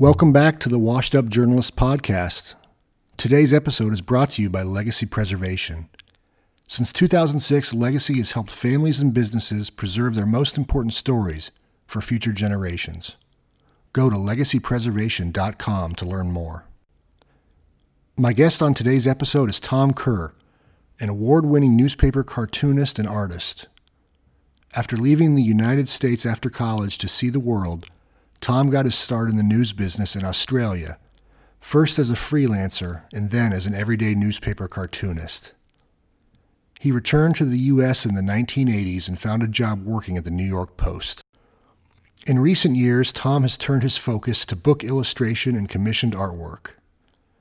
Welcome back to the Washed Up Journalist Podcast. Today's episode is brought to you by Legacy Preservation. Since 2006, Legacy has helped families and businesses preserve their most important stories for future generations. Go to legacypreservation.com to learn more. My guest on today's episode is Tom Kerr, an award winning newspaper cartoonist and artist. After leaving the United States after college to see the world, Tom got his start in the news business in Australia, first as a freelancer and then as an everyday newspaper cartoonist. He returned to the U.S. in the 1980s and found a job working at the New York Post. In recent years, Tom has turned his focus to book illustration and commissioned artwork.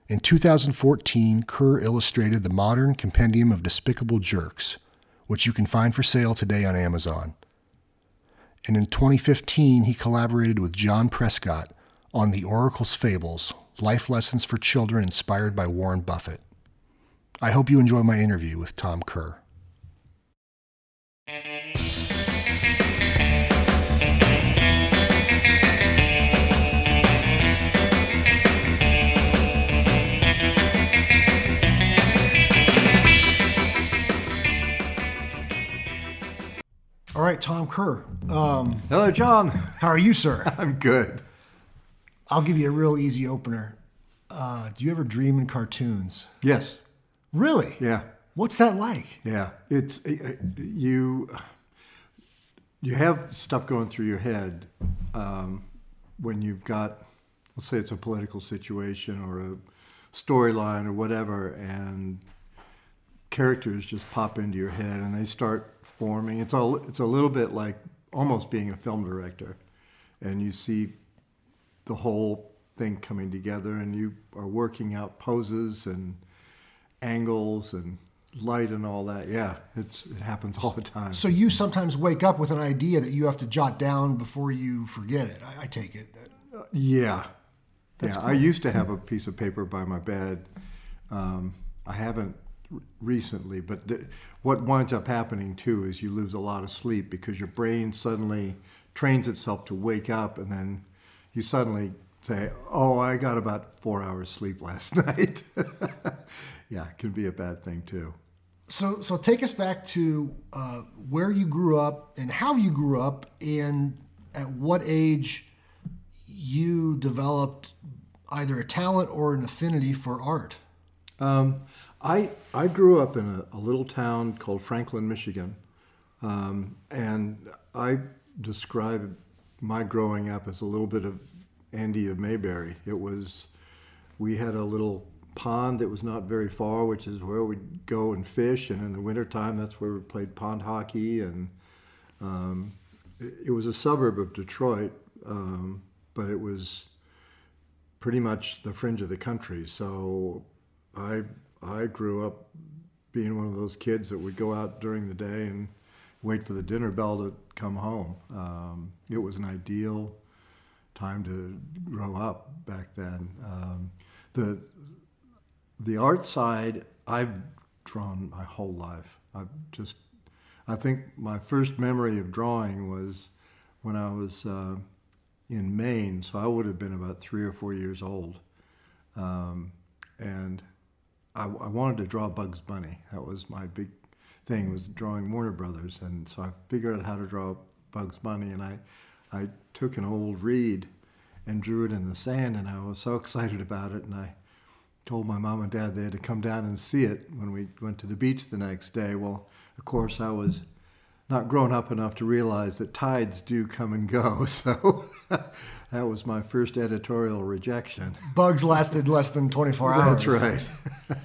In 2014, Kerr illustrated the modern compendium of despicable jerks, which you can find for sale today on Amazon. And in 2015, he collaborated with John Prescott on The Oracle's Fables Life Lessons for Children inspired by Warren Buffett. I hope you enjoy my interview with Tom Kerr. All right, Tom Kerr. Um, Hello, John. how are you, sir? I'm good. I'll give you a real easy opener. Uh, do you ever dream in cartoons? Yes. Really? Yeah. What's that like? Yeah. It's uh, you. You have stuff going through your head um, when you've got, let's say, it's a political situation or a storyline or whatever, and characters just pop into your head and they start forming. It's all. It's a little bit like almost being a film director, and you see the whole thing coming together, and you are working out poses and angles and light and all that. Yeah, it's it happens all the time. So you sometimes wake up with an idea that you have to jot down before you forget it. I, I take it. Yeah, yeah. I used to have a piece of paper by my bed. Um, I haven't recently, but the, what winds up happening too is you lose a lot of sleep because your brain suddenly trains itself to wake up, and then you suddenly say, "Oh, I got about four hours sleep last night." yeah, it can be a bad thing too. So, so take us back to uh, where you grew up and how you grew up, and at what age you developed either a talent or an affinity for art. Um, I I grew up in a, a, little town called Franklin, Michigan, um, and I describe my growing up as a little bit of Andy of Mayberry. It was we had a little pond that was not very far, which is where we'd go and fish, and in the wintertime, that's where we played pond hockey, and um, it, it, was a suburb of Detroit, um, but it was pretty much the fringe of the country. So I I grew up being one of those kids that would go out during the day and wait for the dinner bell to come home. Um, it was an ideal time to grow up back then. Um, the the art side I've drawn my whole life. I've just I think my first memory of drawing was when I was uh, in Maine, so I would have been about three or four years old, um, and I, I, wanted to draw Bugs Bunny. That was my big thing was drawing Warner Brothers, and so I figured out how to draw Bugs Bunny, and I I took an old reed and drew it in the sand, and I was so excited about it, and I told my mom and dad they had to come down and see it when we went to the beach the next day. Well, of course, I was not grown up enough to realize that tides do come and go, so that was my first editorial rejection. Bugs lasted less than 24 hours. That's right.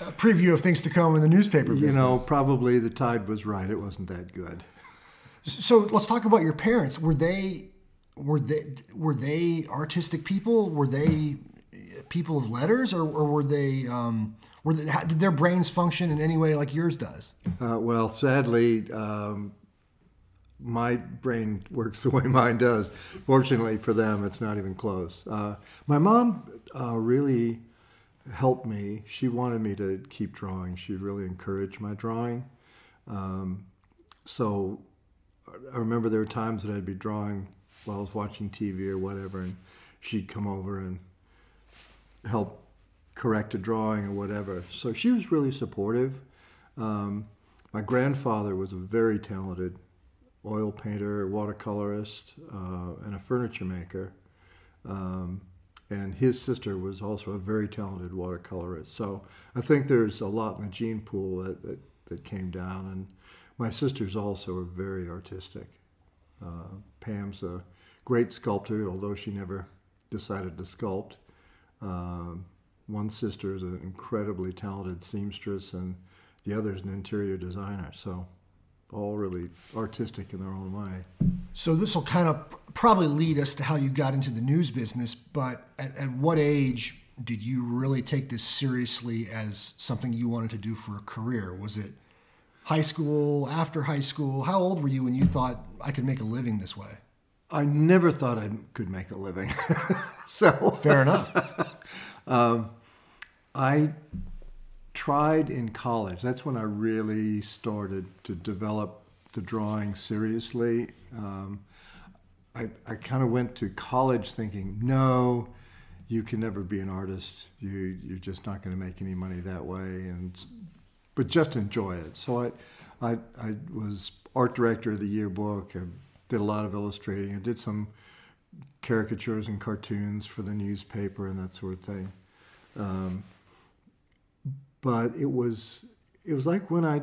A preview of things to come in the newspaper business. You know, probably the tide was right. It wasn't that good. So let's talk about your parents. Were they were they were they artistic people? Were they people of letters, or, or were they um, were they, did their brains function in any way like yours does? Uh, well, sadly, um, my brain works the way mine does. Fortunately for them, it's not even close. Uh, my mom uh, really helped me. She wanted me to keep drawing. She really encouraged my drawing. Um, so I remember there were times that I'd be drawing while I was watching TV or whatever, and she'd come over and help correct a drawing or whatever. So she was really supportive. Um, my grandfather was a very talented oil painter, watercolorist, uh, and a furniture maker. Um, and his sister was also a very talented watercolorist. So I think there's a lot in the gene pool that, that, that came down. And my sisters also are very artistic. Uh, Pam's a great sculptor, although she never decided to sculpt. Um, one sister is an incredibly talented seamstress, and the other is an interior designer. So all really artistic in their own way. So this will kind of probably lead us to how you got into the news business. But at, at what age did you really take this seriously as something you wanted to do for a career? Was it high school, after high school? How old were you when you thought I could make a living this way? I never thought I could make a living. so fair enough. um, I tried in college. That's when I really started to develop the drawing seriously. Um, I, I kind of went to college thinking, no, you can never be an artist. You, you're just not going to make any money that way. And but just enjoy it. So I, I, I was art director of the yearbook. I did a lot of illustrating. I did some caricatures and cartoons for the newspaper and that sort of thing. Um, but it was it was like when I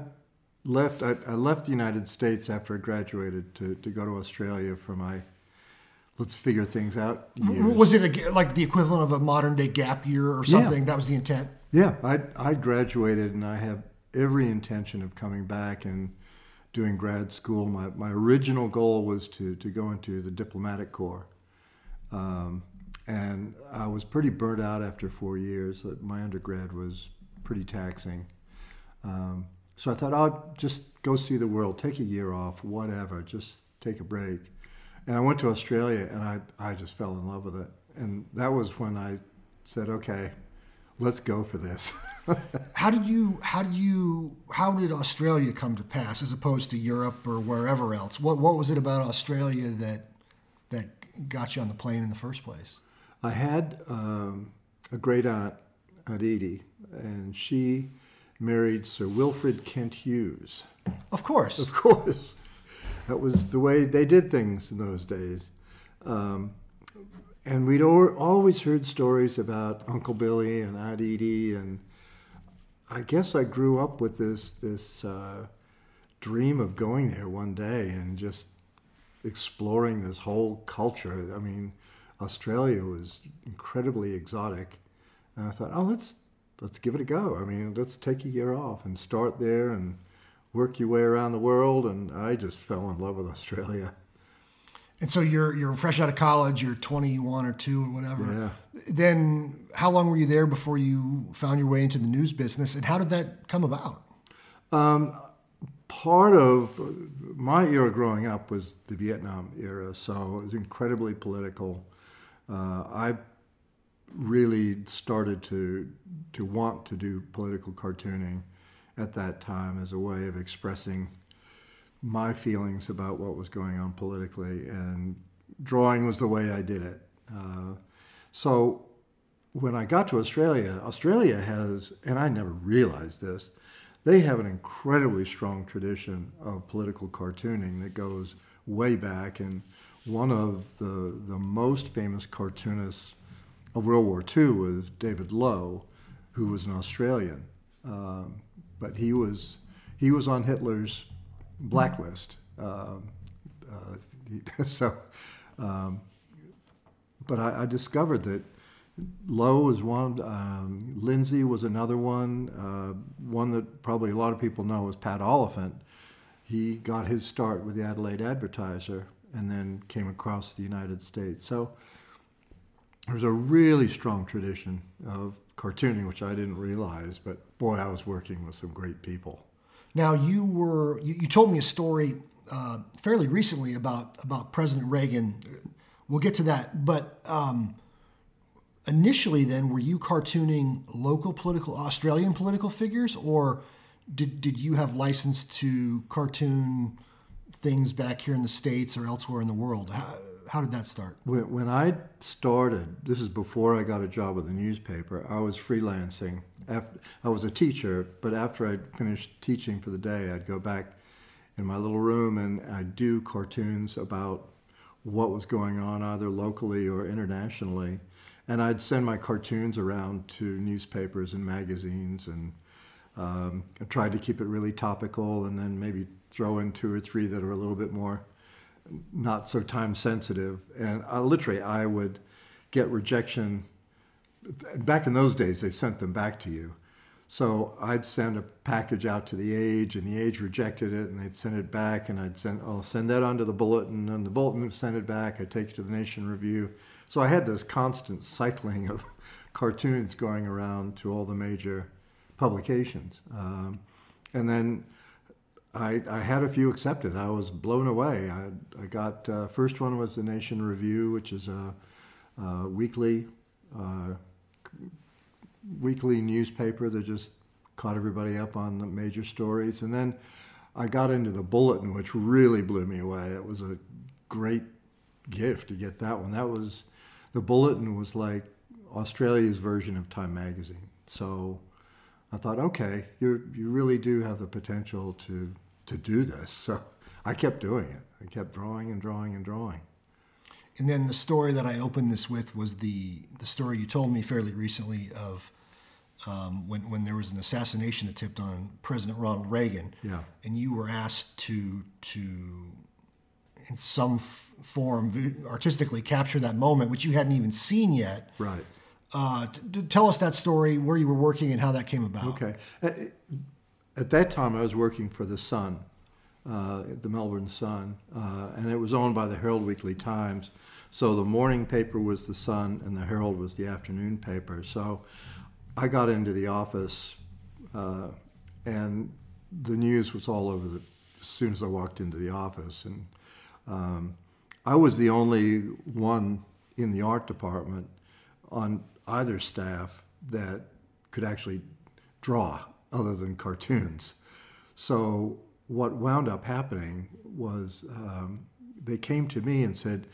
left. I, I, left the United States after I graduated to, to go to Australia for my let's figure things out. Years. Was it a, like the equivalent of a modern day gap year or something? Yeah. That was the intent. Yeah, I I graduated and I have every intention of coming back and doing grad school. My, my original goal was to, to go into the diplomatic corps. Um, and I was pretty burnt out after four years. My undergrad was pretty taxing. Um, so I thought, I'll just go see the world, take a year off, whatever, just take a break. And I went to Australia and I, I just fell in love with it. And that was when I said, okay, let's go for this. how did you how did you how did Australia come to pass as opposed to Europe or wherever else? What what was it about Australia that that got you on the plane in the first place? I had um, a great aunt, Aunt Edie, and she married Sir Wilfrid Kent Hughes. Of course. Of course. That was the way they did things in those days. Um, and we'd always heard stories about Uncle Billy and Aunt Edie, and I guess I grew up with this this uh, dream of going there one day and just exploring this whole culture. I mean, Australia was incredibly exotic, and I thought, oh, let's let's give it a go. I mean, let's take a year off and start there and work your way around the world. And I just fell in love with Australia. And so you're you're fresh out of college. You're 21 or two or whatever. Yeah. Then how long were you there before you found your way into the news business, and how did that come about? Um, part of my era growing up was the Vietnam era, so it was incredibly political. Uh, I really started to to want to do political cartooning at that time as a way of expressing my feelings about what was going on politically, and drawing was the way I did it. Uh, so when I got to Australia, Australia has, and I never realized this, they have an incredibly strong tradition of political cartooning that goes way back. And one of the, the most famous cartoonists of World War II was David Low, who was an Australian. Um, but he was, he was on Hitler's blacklist. Um, uh, so, um, but I, I, discovered that Lowe is one. Um, Lindsay was another one. Uh, one that probably a lot of people know is Pat Oliphant. He got his start with the Adelaide Advertiser and then came across the United States. So there's a really strong tradition of cartooning, which I didn't realize. But boy, I was working with some great people. Now you were you, you told me a story uh, fairly recently about about President Reagan. We'll get to that, but um, initially, then, were you cartooning local political Australian political figures, or did did you have license to cartoon things back here in the states or elsewhere in the world? How, how did that start? When, when I started, this is before I got a job with a newspaper. I was freelancing. After, I was a teacher, but after I'd finished teaching for the day, I'd go back in my little room and I'd do cartoons about what was going on either locally or internationally. And I'd send my cartoons around to newspapers and magazines and um, I tried to keep it really topical and then maybe throw in two or three that are a little bit more not so time sensitive. And I, literally, I would get rejection. Back in those days, they sent them back to you. So I'd send a package out to the Age, and the Age rejected it, and they'd send it back, and I'd send, I'll send that on to the Bulletin, and the Bulletin would send it back. I'd take it to the Nation Review. So I had this constant cycling of cartoons going around to all the major publications. Um, and then I, I, had a few accepted. I was blown away. I, I got uh, first one was the Nation Review, which is a, a weekly uh, weekly newspaper that just caught everybody up on the major stories. And then I got into the Bulletin, which really blew me away. It was a great gift to get that one. That was the Bulletin was like Australia's version of Time Magazine. So I thought, okay, you you really do have the potential to to do this. So I kept doing it. I kept drawing and drawing and drawing. And then the story that I opened this with was the the story you told me fairly recently of um, when when there was an assassination attempt on President Ronald Reagan. Yeah. And you were asked to to in some f- form artistically capture that moment, which you hadn't even seen yet. Right. Uh, t- t- tell us that story, where you were working, and how that came about. Okay. At, at that time, I was working for the Sun, uh, the Melbourne Sun, uh, and it was owned by the Herald Weekly Times. So the morning paper was the Sun, and the Herald was the afternoon paper. So I got into the office, uh, and the news was all over the. As soon as I walked into the office, and um, I was the only one in the art department on either staff that could actually draw other than cartoons. So what wound up happening was um, they came to me and said,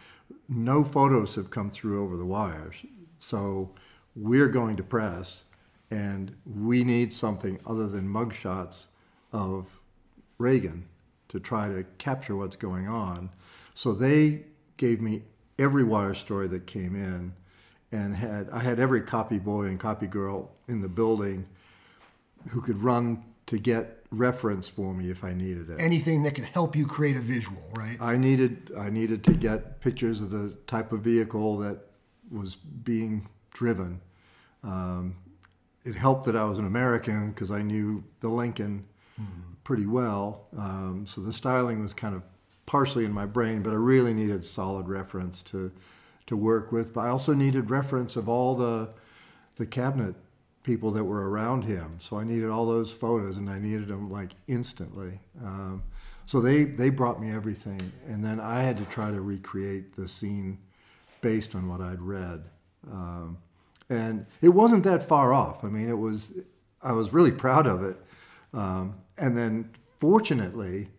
no photos have come through over the wires. So we're going to press and we need something other than mugshots of Reagan to try to capture what's going on. So they gave me every wire story that came in and had I had every copy boy and copy girl in the building who could run to get reference for me if I needed it. Anything that could help you create a visual, right? I needed I needed to get pictures of the type of vehicle that was being driven. Um, it helped that I was an American because I knew the Lincoln mm-hmm. pretty well. Um, so the styling was kind of partially in my brain, but I really needed solid reference to to work with. But I also needed reference of all the the cabinet people that were around him. So I needed all those photos, and I needed them like instantly. Um, so they they brought me everything, and then I had to try to recreate the scene based on what I'd read. Um, and it wasn't that far off. I mean, it was. I was really proud of it. Um, and then, fortunately,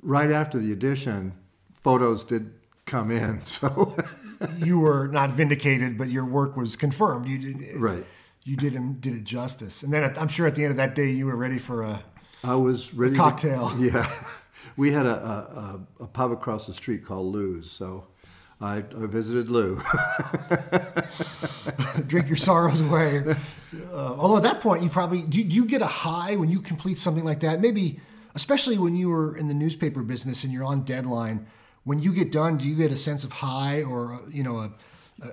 right after the audition, photos did come in. So you were not vindicated, but your work was confirmed. You did right. You did him did it justice. And then I'm sure at the end of that day, you were ready for a. I was ready. cocktail. To, yeah, we had a, a, a, pub across the street called Lou's, so I, I visited Lou. Drink your sorrows away. Uh, although at that point, you probably do, do you get a high when you complete something like that? Maybe, especially when you were in the newspaper business and you're on deadline when you get done, do you get a sense of high or you know a,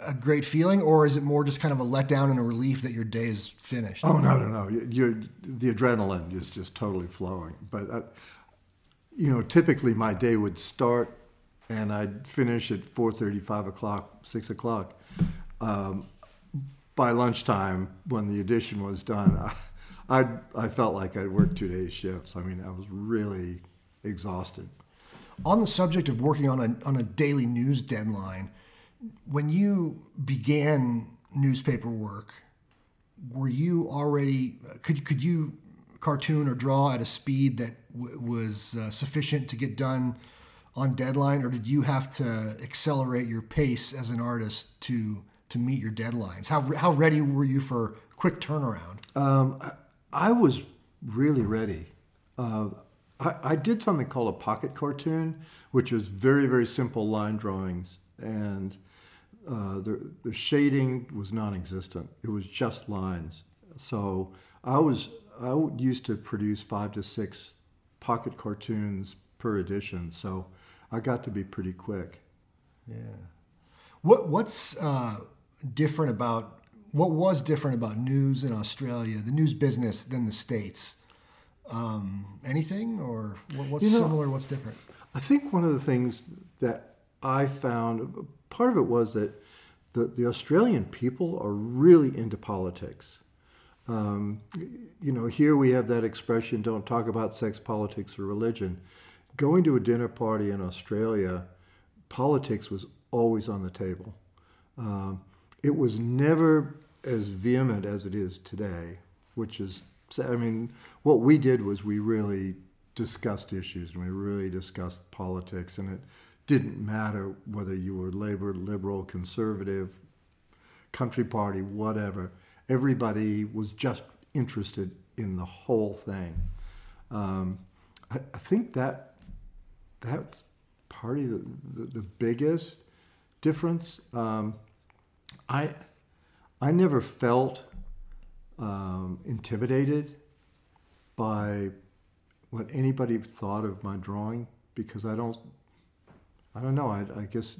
a great feeling, or is it more just kind of a letdown and a relief that your day is finished? Oh no, no, no! You're, the adrenaline is just totally flowing. But uh, you know, typically my day would start and I'd finish at four thirty, five o'clock, 6 o'clock. Um, by lunchtime, when the edition was done, I, I, I felt like I'd worked two days shifts. I mean, I was really exhausted. On the subject of working on a, on a daily news deadline, when you began newspaper work, were you already could could you cartoon or draw at a speed that w- was uh, sufficient to get done on deadline, or did you have to accelerate your pace as an artist to to meet your deadlines? How how ready were you for quick turnaround? Um, I, was really ready. Uh, I, I did something called a pocket cartoon, which was very very simple line drawings, and uh, the the shading was non-existent. It was just lines. So I was I used to produce five to six pocket cartoons per edition. So I got to be pretty quick. Yeah. What what's uh, different about what was different about news in Australia, the news business, than the states? Um, anything, or what's you know, similar? What's different? I think one of the things that I found part of it was that the, the Australian people are really into politics. Um, you know, here we have that expression don't talk about sex, politics, or religion. Going to a dinner party in Australia, politics was always on the table. Um, it was never as vehement as it is today, which is, I mean, what we did was we really discussed issues and we really discussed politics, and it didn't matter whether you were labor, liberal, conservative, country party, whatever. Everybody was just interested in the whole thing. Um, I, I, think that that's part of the, the, the biggest difference. Um, I I never felt um, intimidated by what anybody thought of my drawing because I don't I don't know I, I guess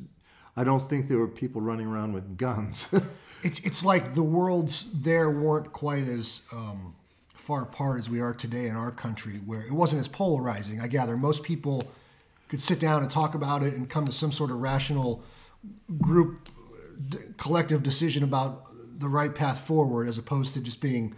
I don't think there were people running around with guns. it's it's like the worlds there weren't quite as um, far apart as we are today in our country, where it wasn't as polarizing. I gather most people could sit down and talk about it and come to some sort of rational group collective decision about the right path forward as opposed to just being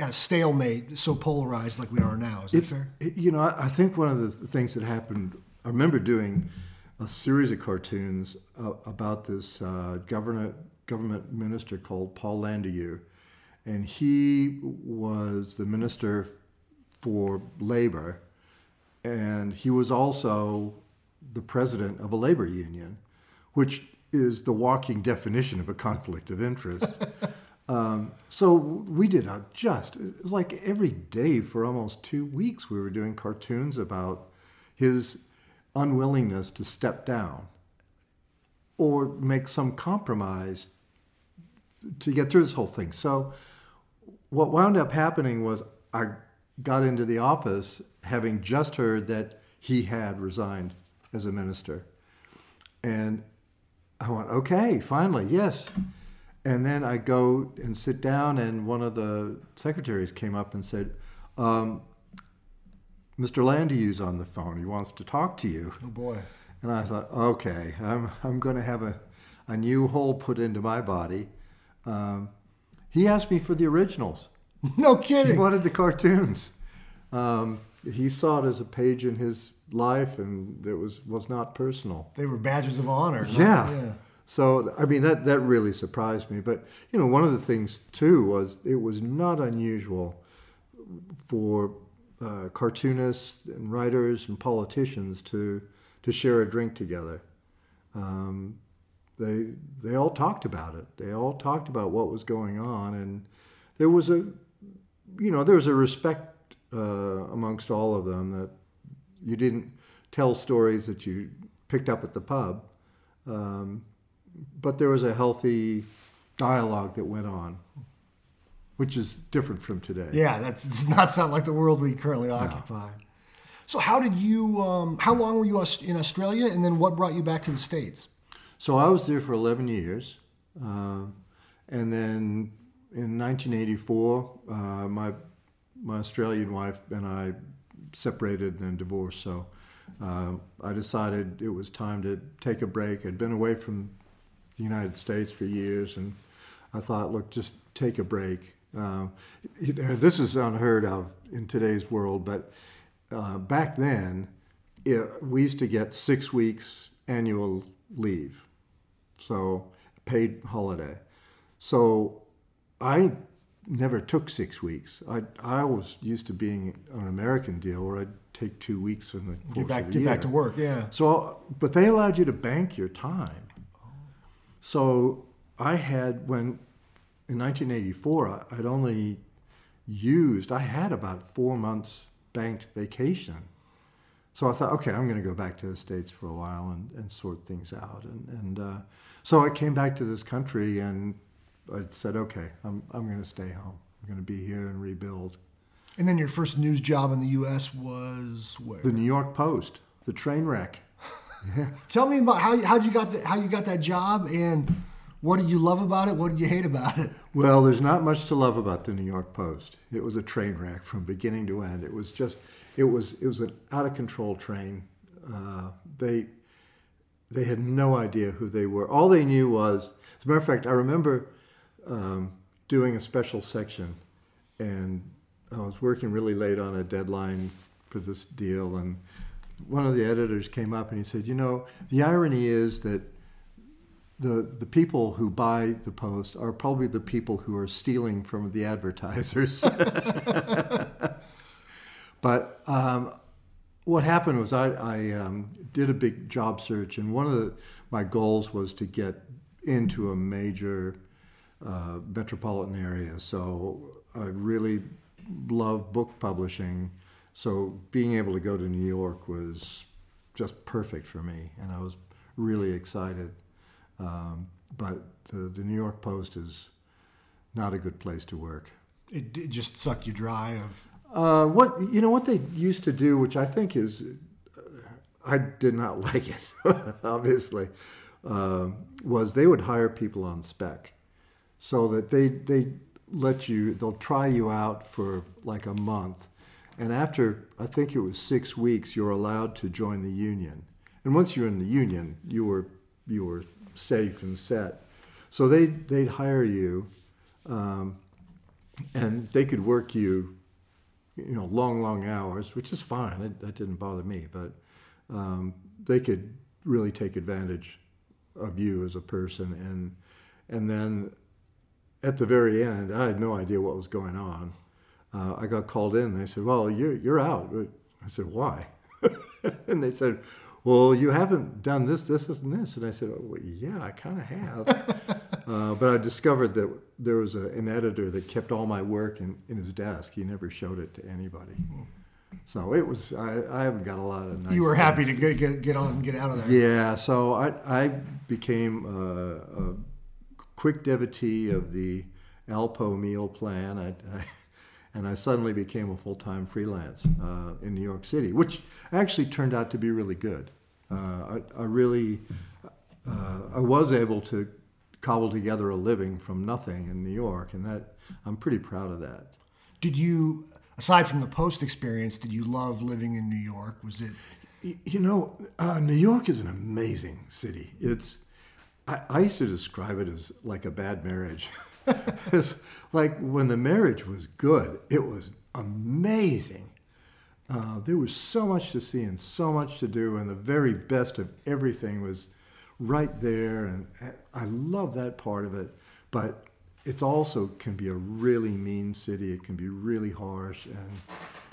at a stalemate so polarized like we are now. Is it's, fair? you know I, think one of the things that happened i remember doing a series of cartoons uh, about this uh, government government minister called paul landrieu and he was the minister for labor and he was also the president of a labor union which is the walking definition of a conflict of interest. um, so we did a just, it was like every day for almost two weeks, we were doing cartoons about his unwillingness to step down or make some compromise to get through this whole thing. So what wound up happening was I got into the office having just heard that he had resigned as a minister. And I went, okay, finally, yes. And then I go and sit down, and one of the secretaries came up and said, um, Mr. Landrieu's on the phone. He wants to talk to you. Oh, boy. And I thought, okay, I'm, I'm going to have a, a new hole put into my body. Um, he asked me for the originals. No kidding. He wanted the cartoons. Um, he saw it as a page in his life, and it was was not personal. They were badges of honor. Yeah. yeah. So I mean that that really surprised me. But you know, one of the things too was it was not unusual for uh, cartoonists and writers and politicians to to share a drink together. Um, they they all talked about it. They all talked about what was going on, and there was a you know there was a respect uh, amongst all of them that you didn't tell stories that you picked up at the pub, um, but there was a healthy dialogue that went on, which is different from today. Yeah, that does not sound like the world we currently occupy. No. So, how did you? Um, how long were you in Australia, and then what brought you back to the states? So I was there for eleven years, uh, and then in 1984, uh, my my Australian wife and I separated and divorced. So uh, I decided it was time to take a break. I'd been away from the United States for years, and I thought, look, just take a break. Uh, you know, this is unheard of in today's world, but uh, back then, it, we used to get six weeks annual leave, so paid holiday. So I never took six weeks. I I was used to being on an American deal where I'd take two weeks in the course Get back, of the get year. back to work. Yeah. So, but they allowed you to bank your time. So I had when in 1984 I- I'd only used I had about four months banked vacation. So I thought, okay, I'm going to go back to the states for a while and, and sort things out. And, and uh, so I came back to this country and I said, okay, I'm, I'm going to stay home. I'm going to be here and rebuild. And then your first news job in the U.S. was where? The New York Post, the train wreck. Tell me about how you, how'd you got the, how you got that job and what did you love about it? What did you hate about it? Well, there's not much to love about the New York Post. It was a train wreck from beginning to end. It was just, it was, it was an out of control train. Uh, they, they had no idea who they were. All they knew was, as a matter of fact, I remember um, doing a special section, and I was working really late on a deadline for this deal, and one of the editors came up and he said, "You know, the irony is that." the the people who buy the post are probably the people who are stealing from the advertisers. but um, what happened was I, I um, did a big job search, and one of the, my goals was to get into a major uh, metropolitan area. So I really love book publishing. So being able to go to New York was just perfect for me, and I was really excited. Um, but the, the New York Post is not a good place to work. It, it just sucked you dry of. Uh, what you know what they used to do, which I think is, uh, I did not like it. obviously, um, was they would hire people on spec, so that they they let you they'll try you out for like a month, and after I think it was six weeks, you're allowed to join the union, and once you're in the union, you were you were safe and set. So they they'd hire you, um, and they could work you, you know, long long hours, which is fine. It, that didn't bother me, but um, they could really take advantage of you as a person, and and then at the very end, I had no idea what was going on. Uh, I got called in. They said, "Well, you're you're out." I said, "Why?" and they said, well, you haven't done this, this, and this. And I said, oh, well, yeah, I kind of have. uh, but I discovered that there was a, an editor that kept all my work in, in his desk. He never showed it to anybody. So it was, I, I haven't got a lot of nice You were happy things. to get, get, get on and get out of there. Yeah, so I, I became a, a quick devotee of the Alpo meal plan. I, I, and I suddenly became a full-time freelance uh, in New York City, which actually turned out to be really good. Uh, I, I really, uh, I was able to cobble together a living from nothing in New York, and that I'm pretty proud of that. Did you, aside from the post experience, did you love living in New York? Was it? You know, uh, New York is an amazing city. It's, I, I used to describe it as like a bad marriage. it's like when the marriage was good, it was amazing. Uh, there was so much to see and so much to do, and the very best of everything was right there. And, and I love that part of it. But it also can be a really mean city. It can be really harsh, and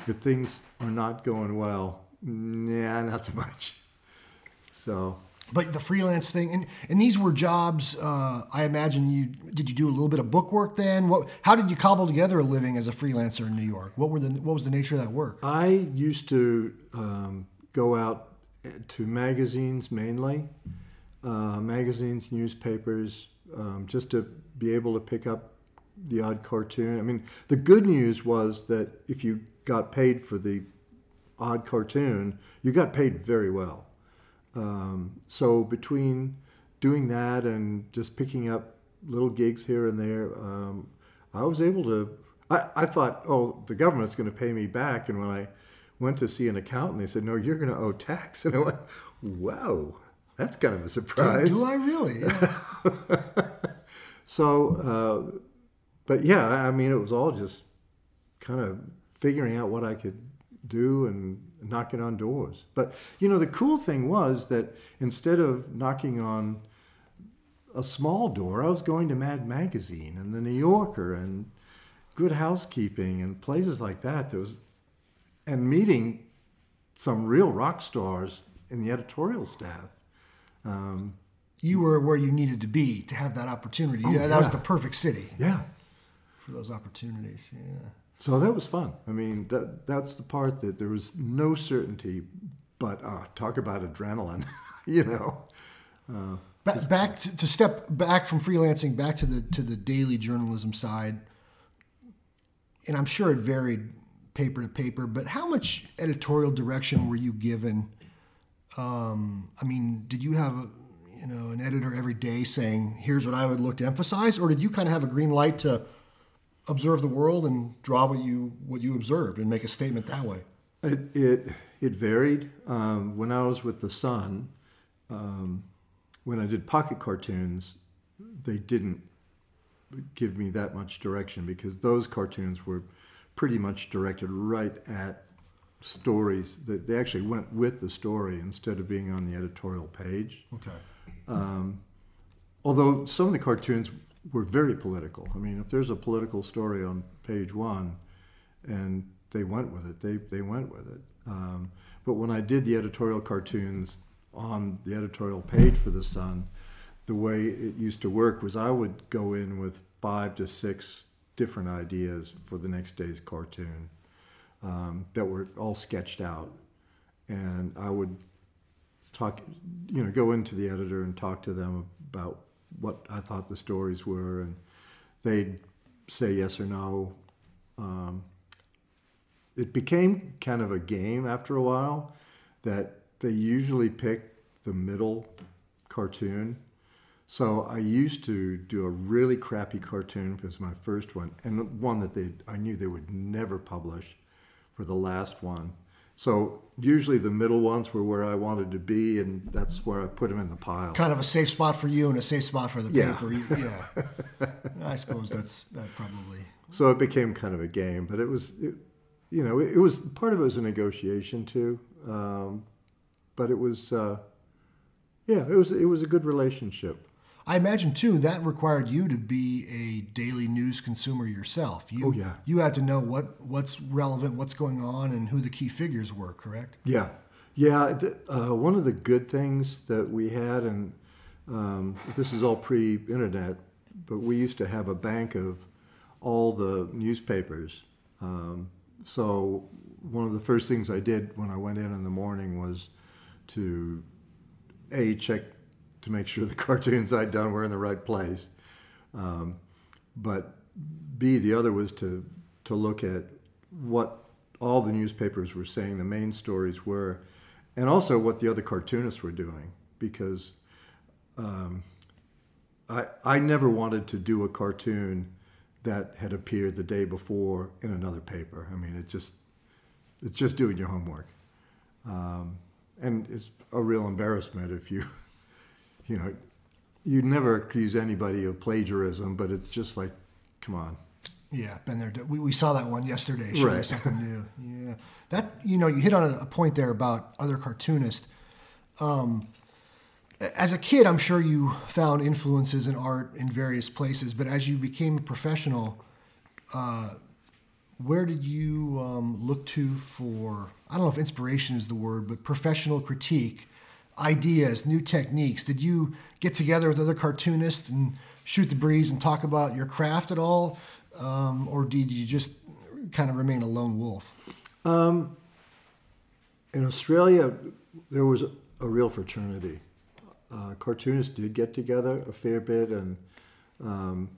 if things are not going well, nah, not so much. So But the freelance thing, and, and these were jobs. Uh, I imagine you did. You do a little bit of book work then. What? How did you cobble together a living as a freelancer in New York? What were the What was the nature of that work? I used to um, go out to magazines mainly, uh, magazines, newspapers, um, just to be able to pick up the odd cartoon. I mean, the good news was that if you got paid for the odd cartoon, you got paid very well. Um, so between doing that and just picking up little gigs here and there, um, I was able to. I, I thought, oh, the government's going to pay me back. And when I went to see an accountant, they said, no, you're going to owe tax. And I went, wow, that's kind of a surprise. do I really? Yeah. So, uh, but yeah, I mean, it was all just kind of figuring out what I could do and knocking on doors. But, you know, the cool thing was that instead of knocking on a small door, I was going to Mad Magazine and the New Yorker and, Good Housekeeping and places like that. There was, and meeting some real rock stars in the editorial staff. Um, you were where you needed to be to have that opportunity. Oh, yeah, that was the perfect city yeah. for those opportunities. Yeah. So that was fun. I mean, that, that's the part that there was no certainty, but uh, talk about adrenaline, you know. Uh, Back, back to, to step back from freelancing back to the to the daily journalism side, and I'm sure it varied paper to paper. But how much editorial direction were you given? Um, I mean, did you have a, you know an editor every day saying, "Here's what I would look to emphasize," or did you kind of have a green light to observe the world and draw what you what you observed and make a statement that way? It it, it varied. Um, when I was with the Sun, um, when I did pocket cartoons, they didn't give me that much direction because those cartoons were pretty much directed right at stories that they actually went with the story instead of being on the editorial page. Okay. Um, although some of the cartoons were very political. I mean, if there's a political story on page one, and they went with it, they they went with it. Um, but when I did the editorial cartoons on the editorial page for the Sun, the way it used to work was I would go in with five to six different ideas for the next day's cartoon um, that were all sketched out, and I would talk, you know, go into the editor and talk to them about what I thought the stories were, and they'd say yes or no. Um, it became kind of a game after a while that they usually pick the middle cartoon. So I used to do a really crappy cartoon as my first one, and one that they I knew they would never publish for the last one. So usually the middle ones were where I wanted to be, and that's where I put them in the pile. Kind of a safe spot for you and a safe spot for the Yeah. paper. Yeah. I suppose that's that probably. So it became kind of a game, but it was, it, you know, it, it was part of it was a negotiation too. Um, but it was, uh, yeah, it was it was a good relationship. I imagine too that required you to be a daily news consumer yourself. You, Oh, yeah. You had to know what what's relevant, what's going on, and who the key figures were. Correct. Yeah, yeah. Uh, one of the good things that we had, and um, this is all pre-internet, but we used to have a bank of all the newspapers. Um, so one of the first things I did when I went in in the morning was to a check to make sure the cartoons I'd done were in the right place, um, but b the other was to to look at what all the newspapers were saying the main stories were, and also what the other cartoonists were doing because um, I I never wanted to do a cartoon that had appeared the day before in another paper. I mean, it just it's just doing your homework, um, and it's a real embarrassment if you you know you'd never accuse anybody of plagiarism, but it's just like, come on. Yeah, been there. We, we saw that one yesterday. Right. something new. Yeah, that you know you hit on a, a point there about other cartoonists. Um, as a kid, I'm sure you found influences in art in various places, but as you became a professional, uh, where did you um, look to for? I don't know if inspiration is the word, but professional critique, ideas, new techniques. Did you get together with other cartoonists and shoot the breeze and talk about your craft at all, um, or did you just kind of remain a lone wolf? In Australia, there was a, a real fraternity. Uh, cartoonists did get together a fair bit, and um,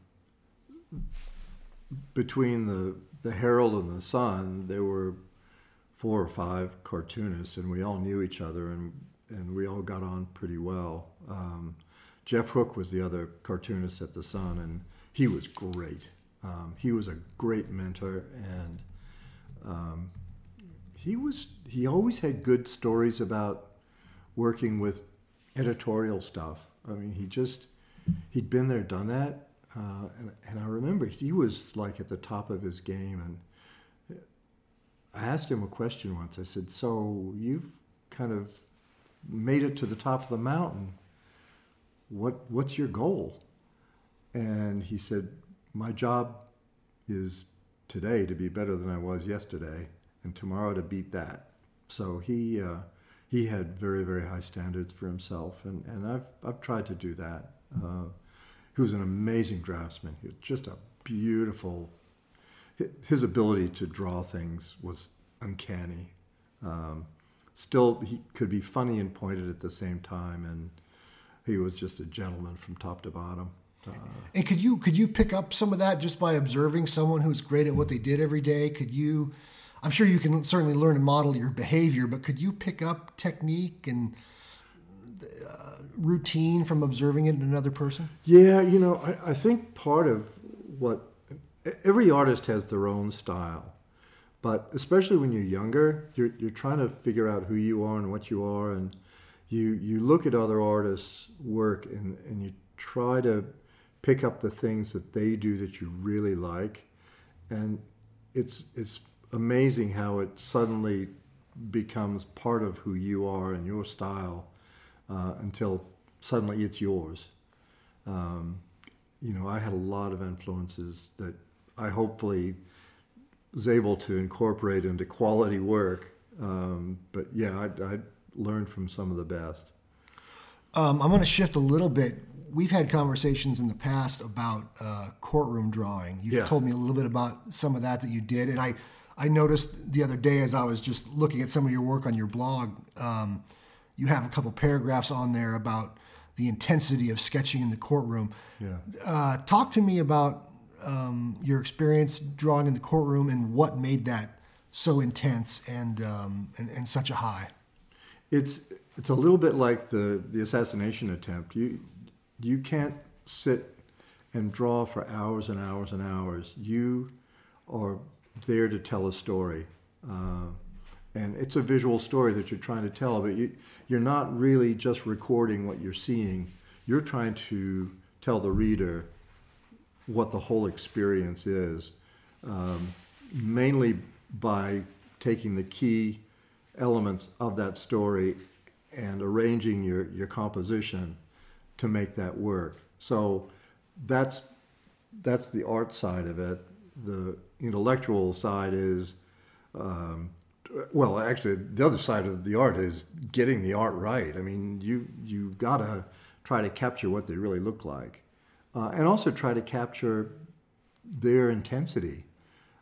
between the, the Herald and the Sun, there were four or five cartoonists, and we all knew each other, and, and we all got on pretty well. Um, Jeff Hook was the other cartoonist at the Sun, and he was great. Um, he was a great mentor, and um, he was he always had good stories about working with editorial stuff. I mean, he just he'd been there, done that, uh, and and I remember he was like at the top of his game. And I asked him a question once. I said, "So you've kind of made it to the top of the mountain. What what's your goal?" And he said, "My job is today to be better than I was yesterday, and tomorrow to beat that. So he uh, he had very very high standards for himself, and, and I've I've tried to do that. Uh, he was an amazing draftsman. He was just a beautiful. His ability to draw things was uncanny. Um, still, he could be funny and pointed at the same time, and he was just a gentleman from top to bottom. Uh, and could you could you pick up some of that just by observing someone who's great at what they did every day? Could you? I'm sure you can certainly learn and model your behavior, but could you pick up technique and uh, routine from observing it in another person? Yeah, you know, I, I think part of what every artist has their own style, but especially when you're younger, you're you're trying to figure out who you are and what you are, and you you look at other artists' work and and you try to pick up the things that they do that you really like, and it's it's amazing how it suddenly becomes part of who you are and your style uh, until suddenly it's yours. Um, you know, I had a lot of influences that I hopefully was able to incorporate into quality work. Um, but yeah, I, I learned from some of the best. Um, I'm going to shift a little bit we've had conversations in the past about uh, courtroom drawing. You've yeah. told me a little bit about some of that that you did, and I I noticed the other day as I was just looking at some of your work on your blog, um, you have a couple paragraphs on there about the intensity of sketching in the courtroom. Yeah. Uh, talk to me about um, your experience drawing in the courtroom and what made that so intense and, um, and and such a high. It's it's a little bit like the the assassination attempt. You you can't sit and draw for hours and hours and hours. You are there to tell a story. Uh, and it's a visual story that you're trying to tell, but you, you're not really just recording what you're seeing. You're trying to tell the reader what the whole experience is, um, mainly by taking the key elements of that story and arranging your, your composition to make that work. So that's that's the art side of it. The intellectual side is, um, well, actually, the other side of the art is getting the art right. I mean, you you've got to try to capture what they really look like, uh, and also try to capture their intensity.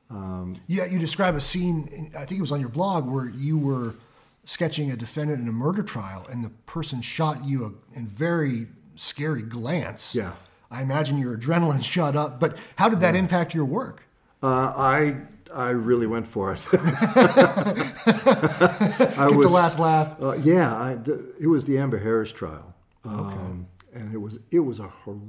Um, yeah, you describe a scene. I think it was on your blog where you were sketching a defendant in a murder trial, and the person shot you a, in very scary glance. Yeah. I imagine your adrenaline shot up. But how did that yeah. impact your work? Uh, I I really went for it. I Get was, the last laugh. Uh, yeah, I, it was the Amber Harris trial, um, okay. And it was it was a hor-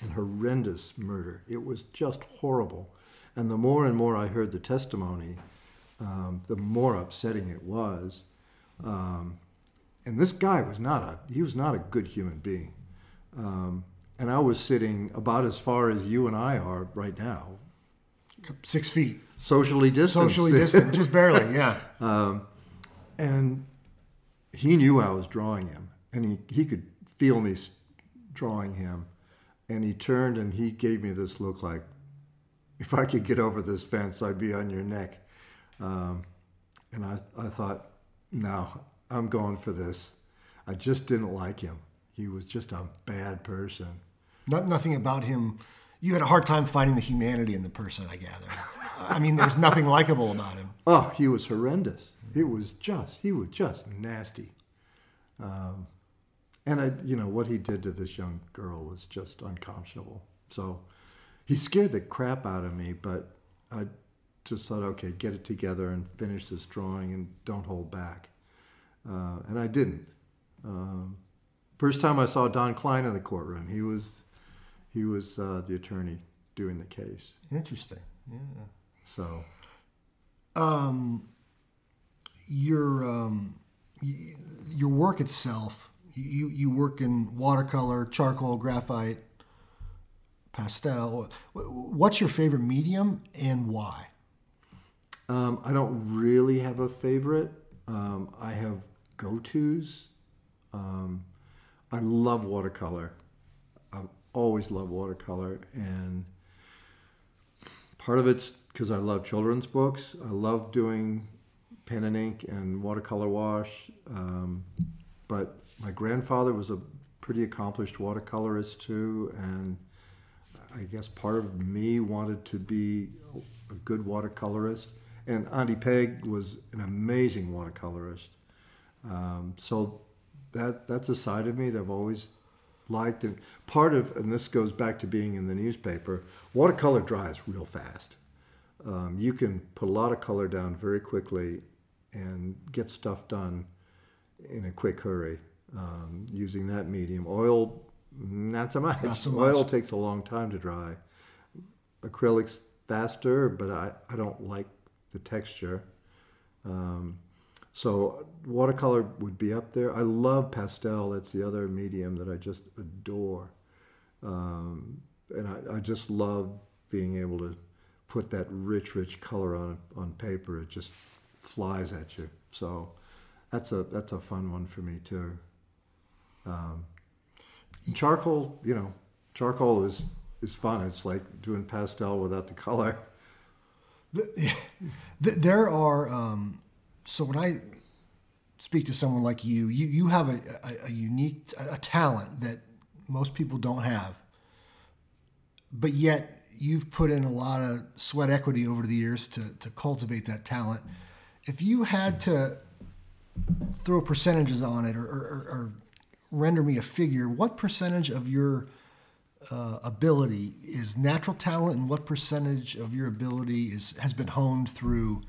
an horrendous murder. It was just horrible, and the more and more I heard the testimony, um, the more upsetting it was. Um, and this guy was not a he was not a good human being. Um, and I was sitting about as far as you and I are right now. Six feet. Socially distant. Socially distant, just barely, yeah. Um, and he knew I was drawing him, and he, he could feel me drawing him. And he turned and he gave me this look like, if I could get over this fence, I'd be on your neck. Um, and I, I thought, no, I'm going for this. I just didn't like him he was just a bad person. Not, nothing about him. You had a hard time finding the humanity in the person, I gather. I mean, there's nothing likable about him. Oh, he was horrendous. It was just, he was just nasty. Um, and I, you know, what he did to this young girl was just unconscionable. So he scared the crap out of me, but I just thought, okay, get it together and finish this drawing and don't hold back. Uh, and I didn't. Um, First time I saw Don Kleine in the courtroom, he was he was uh, the attorney doing the case. Interesting. Yeah. So. Um, your um, your work itself, you you work in watercolor, charcoal, graphite, pastel. What's your favorite medium and why? Um, I don't really have a favorite. Um, I have go tos. Um, I love watercolor. I've always loved watercolor, and part of it's because I love children's books. I love doing pen and ink and watercolor wash. Um, but my grandfather was a pretty accomplished watercolorist too, and I guess part of me wanted to be a good watercolorist. And Auntie Peg was an amazing watercolorist. Um, so that that's a side of me that I've always liked. And part of, and this goes back to being in the newspaper, watercolor dries real fast. Um, you can put a lot of color down very quickly and get stuff done in a quick hurry um, using that medium. Oil, not so much. Not so Oil takes a long time to dry. Acrylics faster, but I, I don't like the texture. Um, so watercolor would be up there. I love pastel. That's the other medium that I just adore. Um, and I, I just love being able to put that rich, rich color on on paper. It just flies at you. So that's a that's a fun one for me too. Um, charcoal, you know, charcoal is is fun. It's like doing pastel without the color. Th- There are um, so when I speak to someone like you, you you have a, a, a unique a talent that most people don't have, but yet you've put in a lot of sweat equity over the years to to cultivate that talent. If you had to throw percentages on it or, or, or render me a figure, what percentage of your uh, ability is natural talent, and what percentage of your ability is has been honed through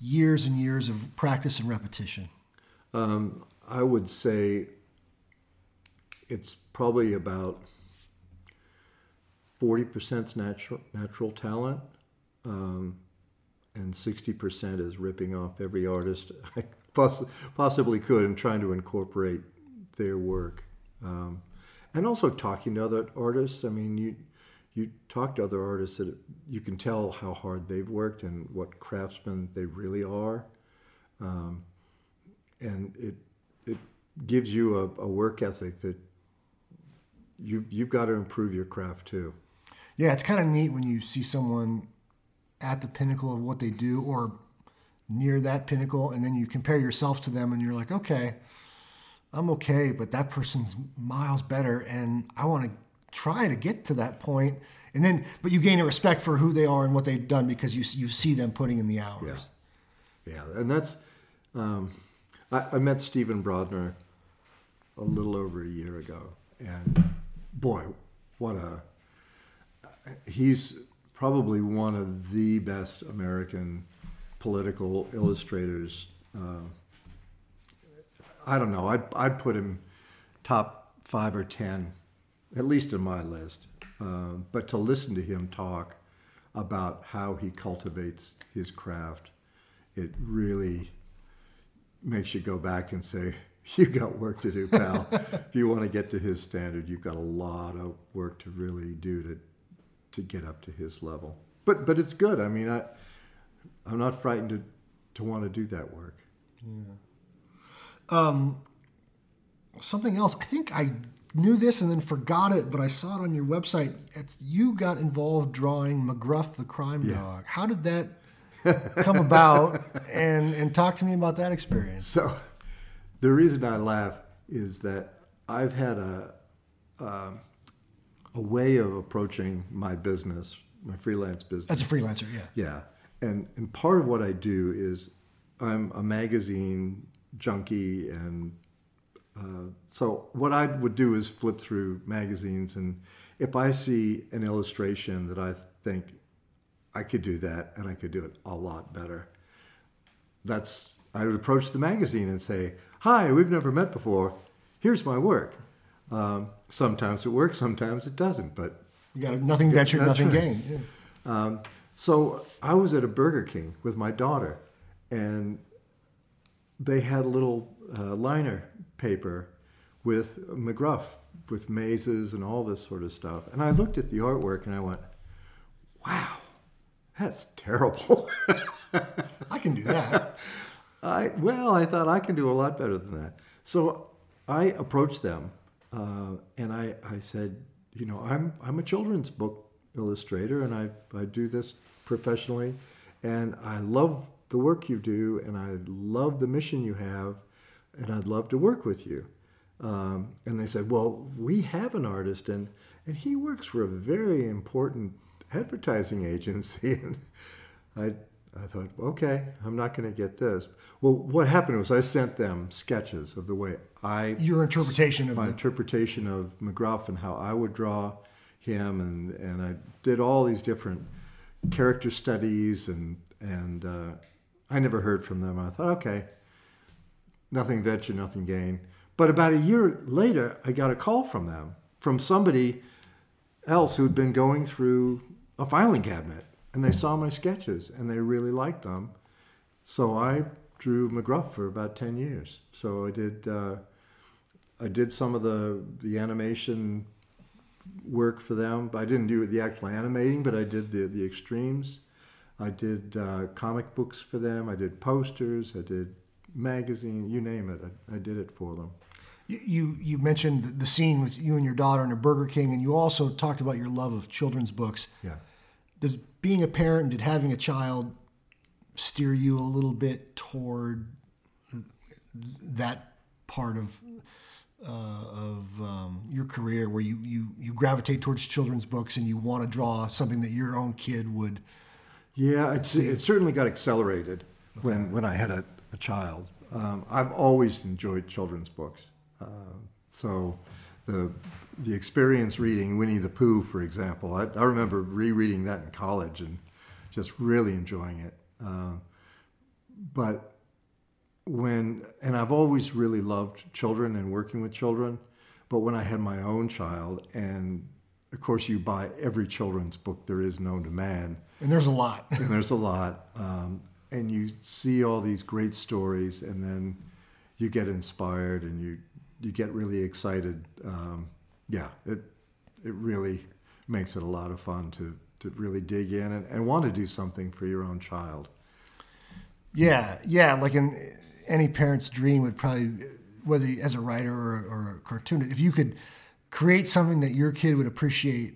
years and years of practice and repetition? Um, I would say it's probably about forty percent natural natural talent, um, and sixty percent is ripping off every artist I poss- possibly could and trying to incorporate their work, um, and also talking to other artists. I mean, you you talk to other artists that you can tell how hard they've worked and what craftsmen they really are. Um, and it it gives you a, a work ethic that you've you've got to improve your craft too. Yeah, it's kind of neat when you see someone at the pinnacle of what they do or near that pinnacle, and then you compare yourself to them, and you're like, okay, I'm okay, but that person's miles better, and I want to try to get to that point. And then, but you gain a respect for who they are and what they've done because you you see them putting in the hours. Yeah, yeah, and that's um, I, I met Stephen Brodner a little over a year ago, and boy, what a he's probably one of the best American political illustrators. Uh, I don't know. I'd, I'd put him top five or ten, at least in my list. Uh, but to listen to him talk about how he cultivates his craft, it really makes you go back and say, "You got work to do, pal. if you want to get to his standard, you've got a lot of work to really do to to get up to his level." But but it's good. I mean, I I'm not frightened to to want to do that work. Something else, I think I knew this and then forgot it, but I saw it on your website. It's, you got involved drawing McGruff the crime dog. How did that come about? And and talk to me about that experience. So, the reason I laugh is that I've had a um, a way of approaching my business, my freelance business. As a freelancer, yeah. Yeah, and and part of what I do is I'm a magazine junkie, and uh, so what I would do is flip through magazines, and if I see an illustration that I think I could do that, and I could do it a lot better, that's I would approach the magazine and say, "Hi, we've never met before. Here's my work." Um, sometimes it works, sometimes it doesn't, but You got nothing ventured, nothing right. gained. Yeah. um, so I was at a Burger King with my daughter, and they had a little uh, liner paper with McGruff, with mazes and all this sort of stuff. And I looked at the artwork and I went, "Wow, that's terrible." I can do that. I well, I thought I can do a lot better than that. So I approached them uh, and I, I said, you know, I'm I'm a children's book illustrator, and I, I do this professionally, and I love the work you do, and I love the mission you have, and I'd love to work with you. Um, and they said, well, we have an artist, and, and he works for a very important advertising agency. and I, I thought, okay, I'm not going to get this. Well, what happened was I sent them sketches of the way I Your interpretation of my the, interpretation of McGruff and how I would draw him, and, and I did all these different character studies, and and uh, I never heard from them. I thought, okay, nothing venture, nothing gain. But about a year later, I got a call from them, from somebody else who'd been going through a filing cabinet, and they saw my sketches and they really liked them. So I drew McGruff for about ten years. So I did. Uh, I did some of the the animation work for them. I didn't do the actual animating, but I did the the extremes. I did uh, comic books for them. I did posters. I did magazine. You name it. I, I did it for them. you, you you mentioned the- scene with you and your daughter in a Burger King, and you also talked about your love of children's books. Yeah. Does being a parent, did having a child steer you a little bit toward that part of uh, of um, your career where you, you you gravitate towards children's books and you want to draw something that your own kid would Yeah, it's, it certainly got accelerated when, when I had a, a child. Um, I've always enjoyed children's books. Uh, so the, the experience reading Winnie the Pooh, for example, I, I remember rereading that in college and just really enjoying it. Uh, but when, and I've always really loved children and working with children, but when I had my own child, and of course you buy every children's book there is known to man, and there's a lot. and there's a lot. Um, and you see all these great stories, and then you get inspired and you you get really excited. Um, yeah, it it really makes it a lot of fun to to really dig in and, and want to do something for your own child. Yeah, yeah. Like in any parent's dream would probably, whether as a writer or, or a cartoonist, if you could create something that your kid would appreciate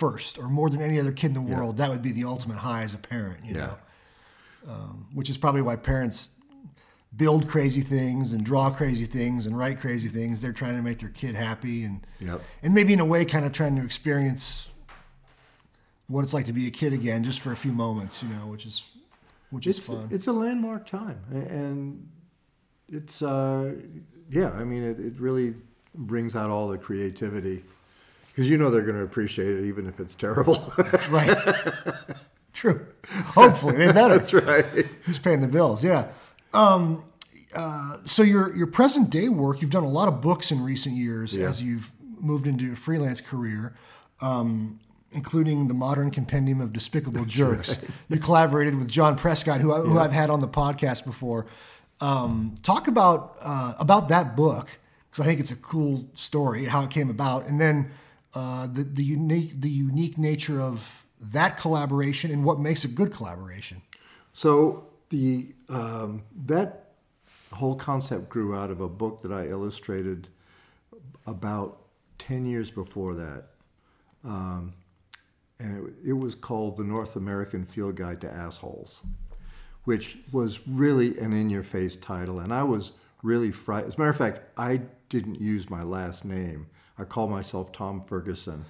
first, or more than any other kid in the world, that would be the ultimate high as a parent. You Yeah. know, um, which is probably why parents build crazy things and draw crazy things and write crazy things. They're trying to make their kid happy and Yep. and maybe in a way, kind of trying to experience what it's like to be a kid again, just for a few moments. You know, which is which is fun. it's a landmark time, and it's uh, yeah. I mean, it, it really brings out all the creativity because you know they're going to appreciate it even if it's terrible. Right. True. Hopefully, they better. That's right. Who's paying the bills? Yeah. Um, uh, so your your present day work, you've done a lot of books in recent years Yeah. as you've moved into a freelance career, um, including the Modern Compendium of Despicable Jerks. You collaborated with John Prescott, who, I, who I've had on the podcast before. Um, talk about uh, about that book because I think it's a cool story how it came about, and then uh, the the unique the unique nature of that collaboration and what makes a good collaboration. So the um, that whole concept grew out of a book that I illustrated about ten years before that, um, and it, it was called the North American Field Guide to Assholes, which was really an in-your-face title, and I was really frightened. As a matter of fact, I didn't use my last name. I call myself Tom Ferguson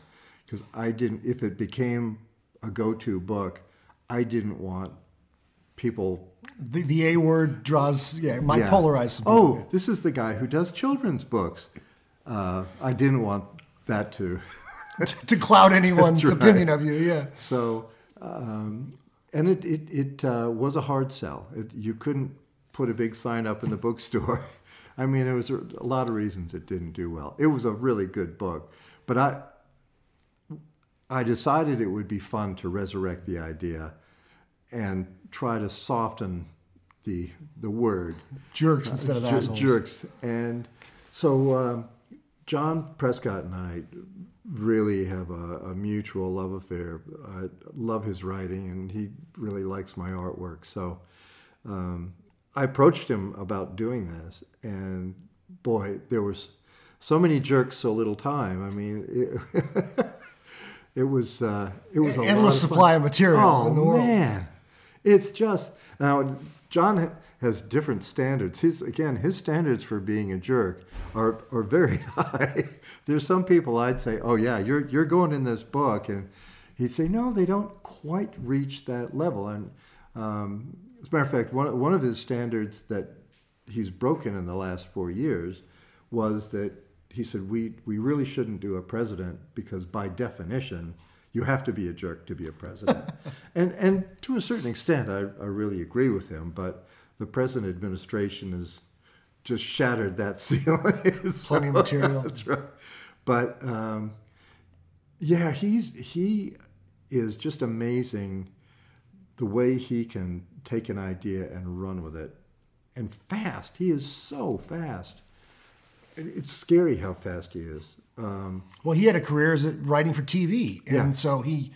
because I didn't. If it became a go-to book, I didn't want people The, the A word draws, yeah, might yeah. polarize Oh, this is the guy who does children's books. Uh, I didn't want that to. to cloud anyone's right. opinion of you, yeah. So, um, and it it, it uh, was a hard sell. It, you couldn't put a big sign up in the bookstore. I mean, there was a, lot of reasons it didn't do well. It was a really good book, but I I decided it would be fun to resurrect the idea and try to soften the the word Jerks instead of Jer- assholes. jerks. And so um, John Prescott and I really have a, a mutual love affair. I love his writing, and he really likes my artwork. So um, I approached him about doing this, and boy, there was so many jerks, so little time. I mean. It, it was uh, it was a lot Endless of supply of material Oh in the world. man, it's just now John has different standards. His again, his standards for being a jerk are are very high. There's some people I'd say, oh yeah, you're you're going in this book, and he'd say, no, they don't quite reach that level. And um, as a matter of fact, one one of his standards that he's broken in the last four years was that he said we we really shouldn't do a president because by definition you have to be a jerk to be a president. And and to a certain extent I, I really agree with him but the present administration has just shattered that ceiling. So, Plenty of material. that's right. But um, yeah he's he is just amazing the way he can take an idea and run with it. And fast. He is so fast. It's scary how fast he is. Um, Well, he had a career as a, writing for TV, and Yeah. so he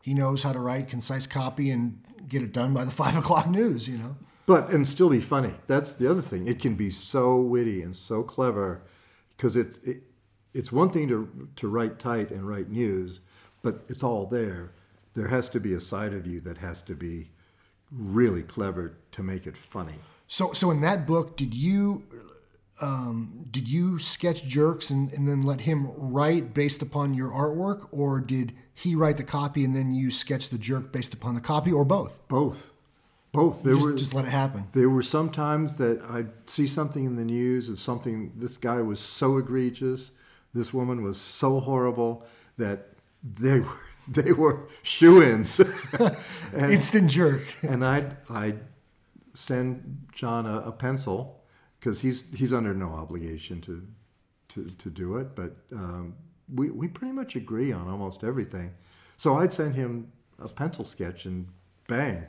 he knows how to write concise copy and get it done by the five o'clock news. You know. but and still be funny. That's the other thing. It can be so witty and so clever because it, it it's one thing to to write tight and write news but it's all there. There has to be a side of you that has to be really clever to make it funny. So, so in that book, did you um, did you sketch jerks and, and then let him write based upon your artwork, or did he write the copy and then you sketch the jerk based upon the copy, or both? both. Both. There just, were just let it happen. There were some times that I'd see something in the news of something, this guy was so egregious, this woman was so horrible that they were, they were shoe ins. and, Instant jerk. and I'd, I'd send John a, a pencil because he's, he's under no obligation to, to, to do it, but um, we, we pretty much agree on almost everything. So I'd send him a pencil sketch and bang,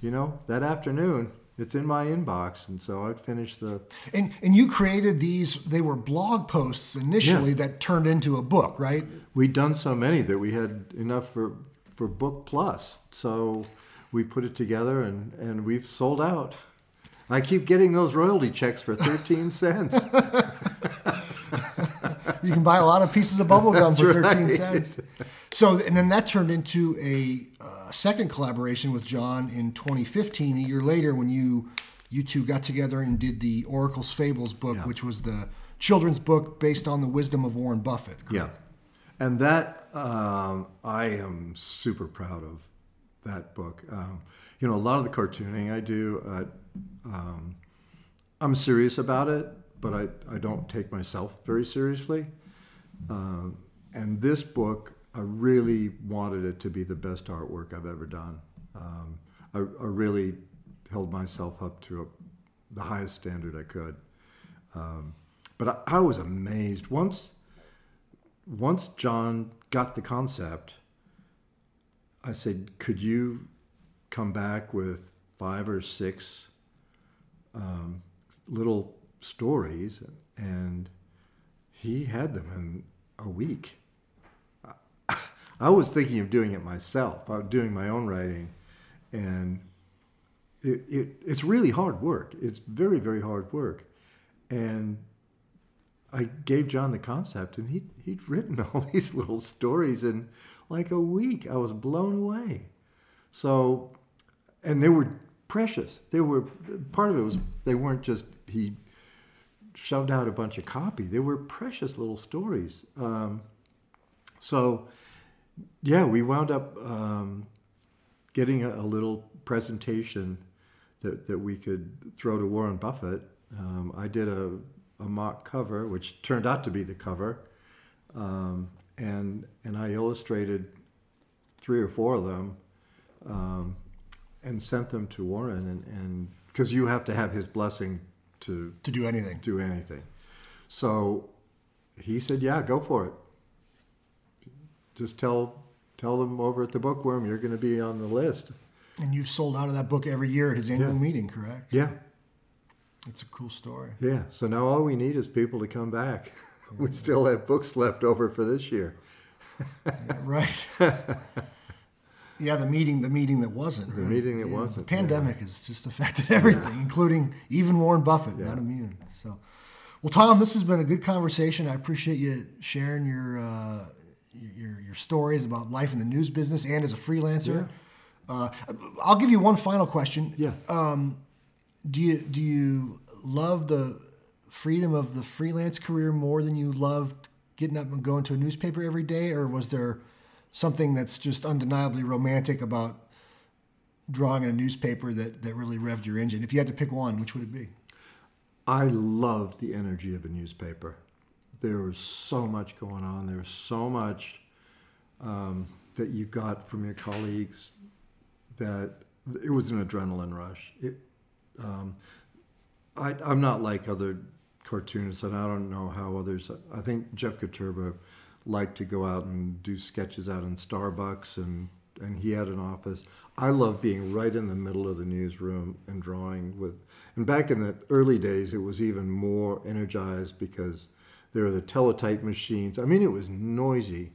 you know, that afternoon it's in my inbox. And so I'd finish the, And and you created these. They were blog posts initially Yeah. that turned into a book, right? we'd done so many that we had enough for, for book plus. So we put it together and, and we've sold out. I keep getting those royalty checks for 13 cents. You can buy a lot of pieces of bubble gum for 13 right. cents. So, and then that turned into a uh, second collaboration with John in 2015. A year later, when you you two got together and did the Oracle's Fables book, Yeah. which was the children's book based on the wisdom of Warren Buffett. Yeah, and that um, I am super proud of that book. Um, you know, a lot of the cartooning I do, uh, um, I'm serious about it, but I, I don't take myself very seriously. Um, and this book, I really wanted it to be the best artwork I've ever done. Um, I, I really held myself up to a, the highest standard I could. Um, but I, I was amazed once once John got the concept, I said, "Could you come back with five or six um, little stories?" And he had them in a week. I was thinking of doing it myself. I was doing my own writing, and it, it, it's really hard work. It's very, very hard work. And I gave John the concept, and he he'd written all these little stories in like a week. I was blown away. So, and they were precious. They were part of it was they weren't just he shoved out a bunch of copy. They were precious little stories. Um, so, yeah, we wound up um, getting a, a little presentation that, that we could throw to Warren Buffett. Um, I did a, a mock cover, which turned out to be the cover, um, and and I illustrated three or four of them, um, and sent them to Warren, and because you have to have his blessing to To do anything. do anything. So he said, "Yeah, go for it. Just tell tell them over at the Bookworm you're going to be on the list." And you've sold out of that book every year at his annual Yeah. meeting, correct? Yeah, It's a cool story. yeah. So now all we need is people to come back. We still have books left over for this year. right. yeah, the meeting, the meeting that wasn't. The right? meeting that Yeah, wasn't, The pandemic has just affected everything, including even Warren Buffett, not immune. So, well, Tom, this has been a good conversation. I appreciate you sharing your uh, your your stories about life in the news business and as a freelancer. Uh, I'll give you one final question. Yeah. Do you do you love the freedom of the freelance career more than you loved getting up and going to a newspaper every day, or was there something that's just undeniably romantic about drawing in a newspaper that, that really revved your engine? If you had to pick one, which would it be? I loved the energy of a newspaper. There was so much going on. There was so much um, that you got from your colleagues that it was an adrenaline rush. It, um, I, I'm not like other cartoonists, and I don't know how others. I think Jeff Koterba liked to go out and do sketches out in Starbucks, and and he had an office. I love being right in the middle of the newsroom and drawing with. And back in the early days, it was even more energized because there were the teletype machines. I mean, it was noisy,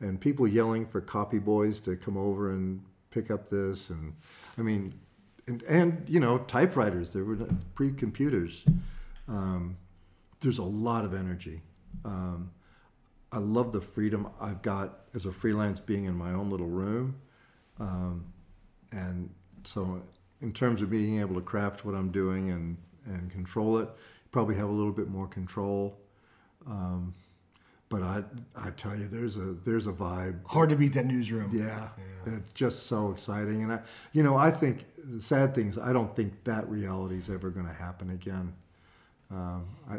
and people yelling for copy boys to come over and pick up this, and I mean, and and you know, typewriters. There were pre-computers. Um, there's a lot of energy. Um, I love the freedom I've got as a freelance being in my own little room. Um, and so, in terms of being able to craft what I'm doing and, and control it, probably have a little bit more control. Um, but I, I tell you, there's a there's a vibe. Hard to beat that newsroom. Yeah, it's just so exciting. And I, you know, I think the sad thing is I don't think that reality is ever going to happen again. Um, I,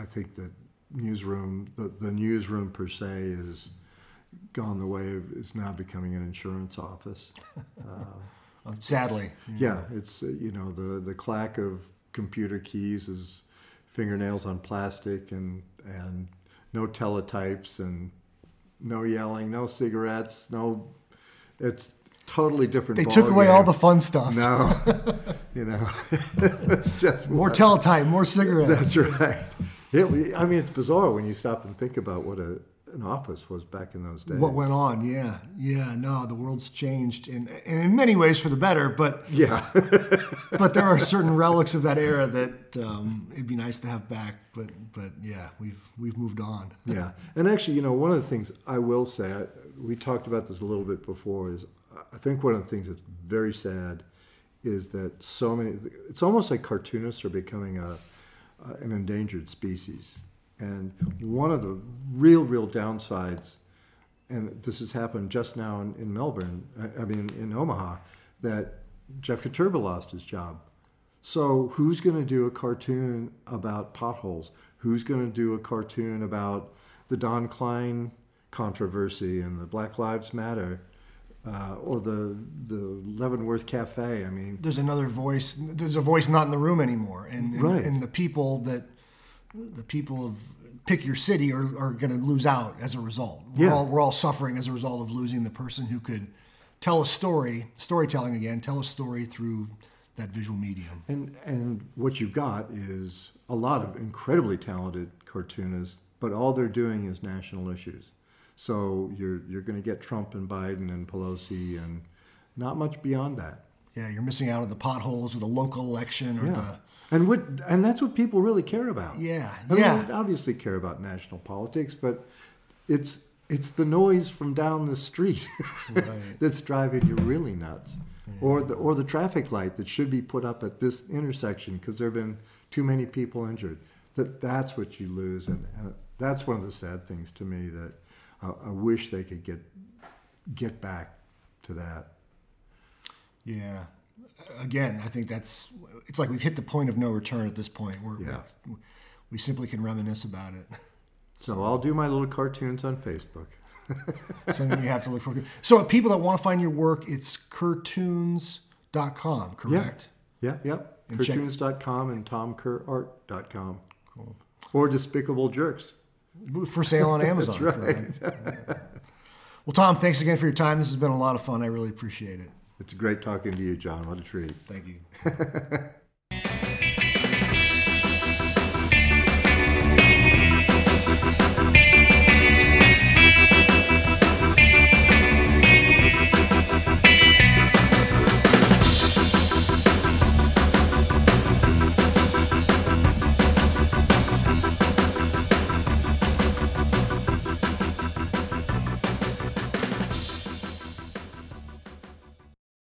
I think that newsroom, the, the newsroom per se, is gone the way of is now becoming an insurance office. Uh, sadly. Yeah, it's uh, you know the the clack of computer keys is fingernails on plastic and and no teletypes and no yelling, no cigarettes, no. It's totally different. They took away ballgame. all the fun stuff. No, you know, just More teletype, more cigarettes. That's right. It, I mean, it's bizarre when you stop and think about what a, an office was back in those days. What went on? Yeah, yeah. No, the world's changed, in, and in many ways for the better. But Yeah, but there are certain relics of that era that um, it'd be nice to have back. But but yeah, we've we've moved on. yeah. And actually, you know, one of the things I will say, I, we talked about this a little bit before, is I think one of the things that's very sad is that so many. It's almost like cartoonists are becoming a uh, an endangered species. And one of the real, real downsides, and this has happened just now in, in Melbourne, I, I mean in Omaha, that Jeff Koterba lost his job. So who's going to do a cartoon about potholes? Who's going to do a cartoon about the Don Kleine controversy and the Black Lives Matter? Uh, or the the Leavenworth Cafe. I mean, There's another voice. There's a voice not in the room anymore, and and, Right. and the people that the people of pick your city are, are going to lose out as a result. We're Yeah. all we're all suffering as a result of losing the person who could tell a story, storytelling again, tell a story through that visual medium. And and what you've got is a lot of incredibly talented cartoonists, but all they're doing is national issues. So you're you're going to get Trump and Biden and Pelosi and not much beyond that. Yeah, you're missing out on the potholes or the local election or Yeah. And what and that's what people really care about. yeah I yeah. mean, obviously care about national politics, but it's it's the noise from down the street Right. that's driving you really nuts, or the or the traffic light that should be put up at this intersection because there have been too many people injured. That that's what you lose, and, and that's one of the sad things to me that I, I wish they could get get back to that. Yeah. Again, I think that's it's like we've hit the point of no return at this point. We're, Yeah. we simply can reminisce about it. So I'll do my little cartoons on Facebook. Something you have to look forward to. So, people that want to find your work, it's cartoons.com, correct? Yep, yep. And check- Cartoons.com and tomkerart.com. Cool. Or Despicable Jerks. For sale on Amazon. correct? Well, Tom, thanks again for your time. This has been a lot of fun. I really appreciate it. It's great talking to you, John. What a treat. Thank you.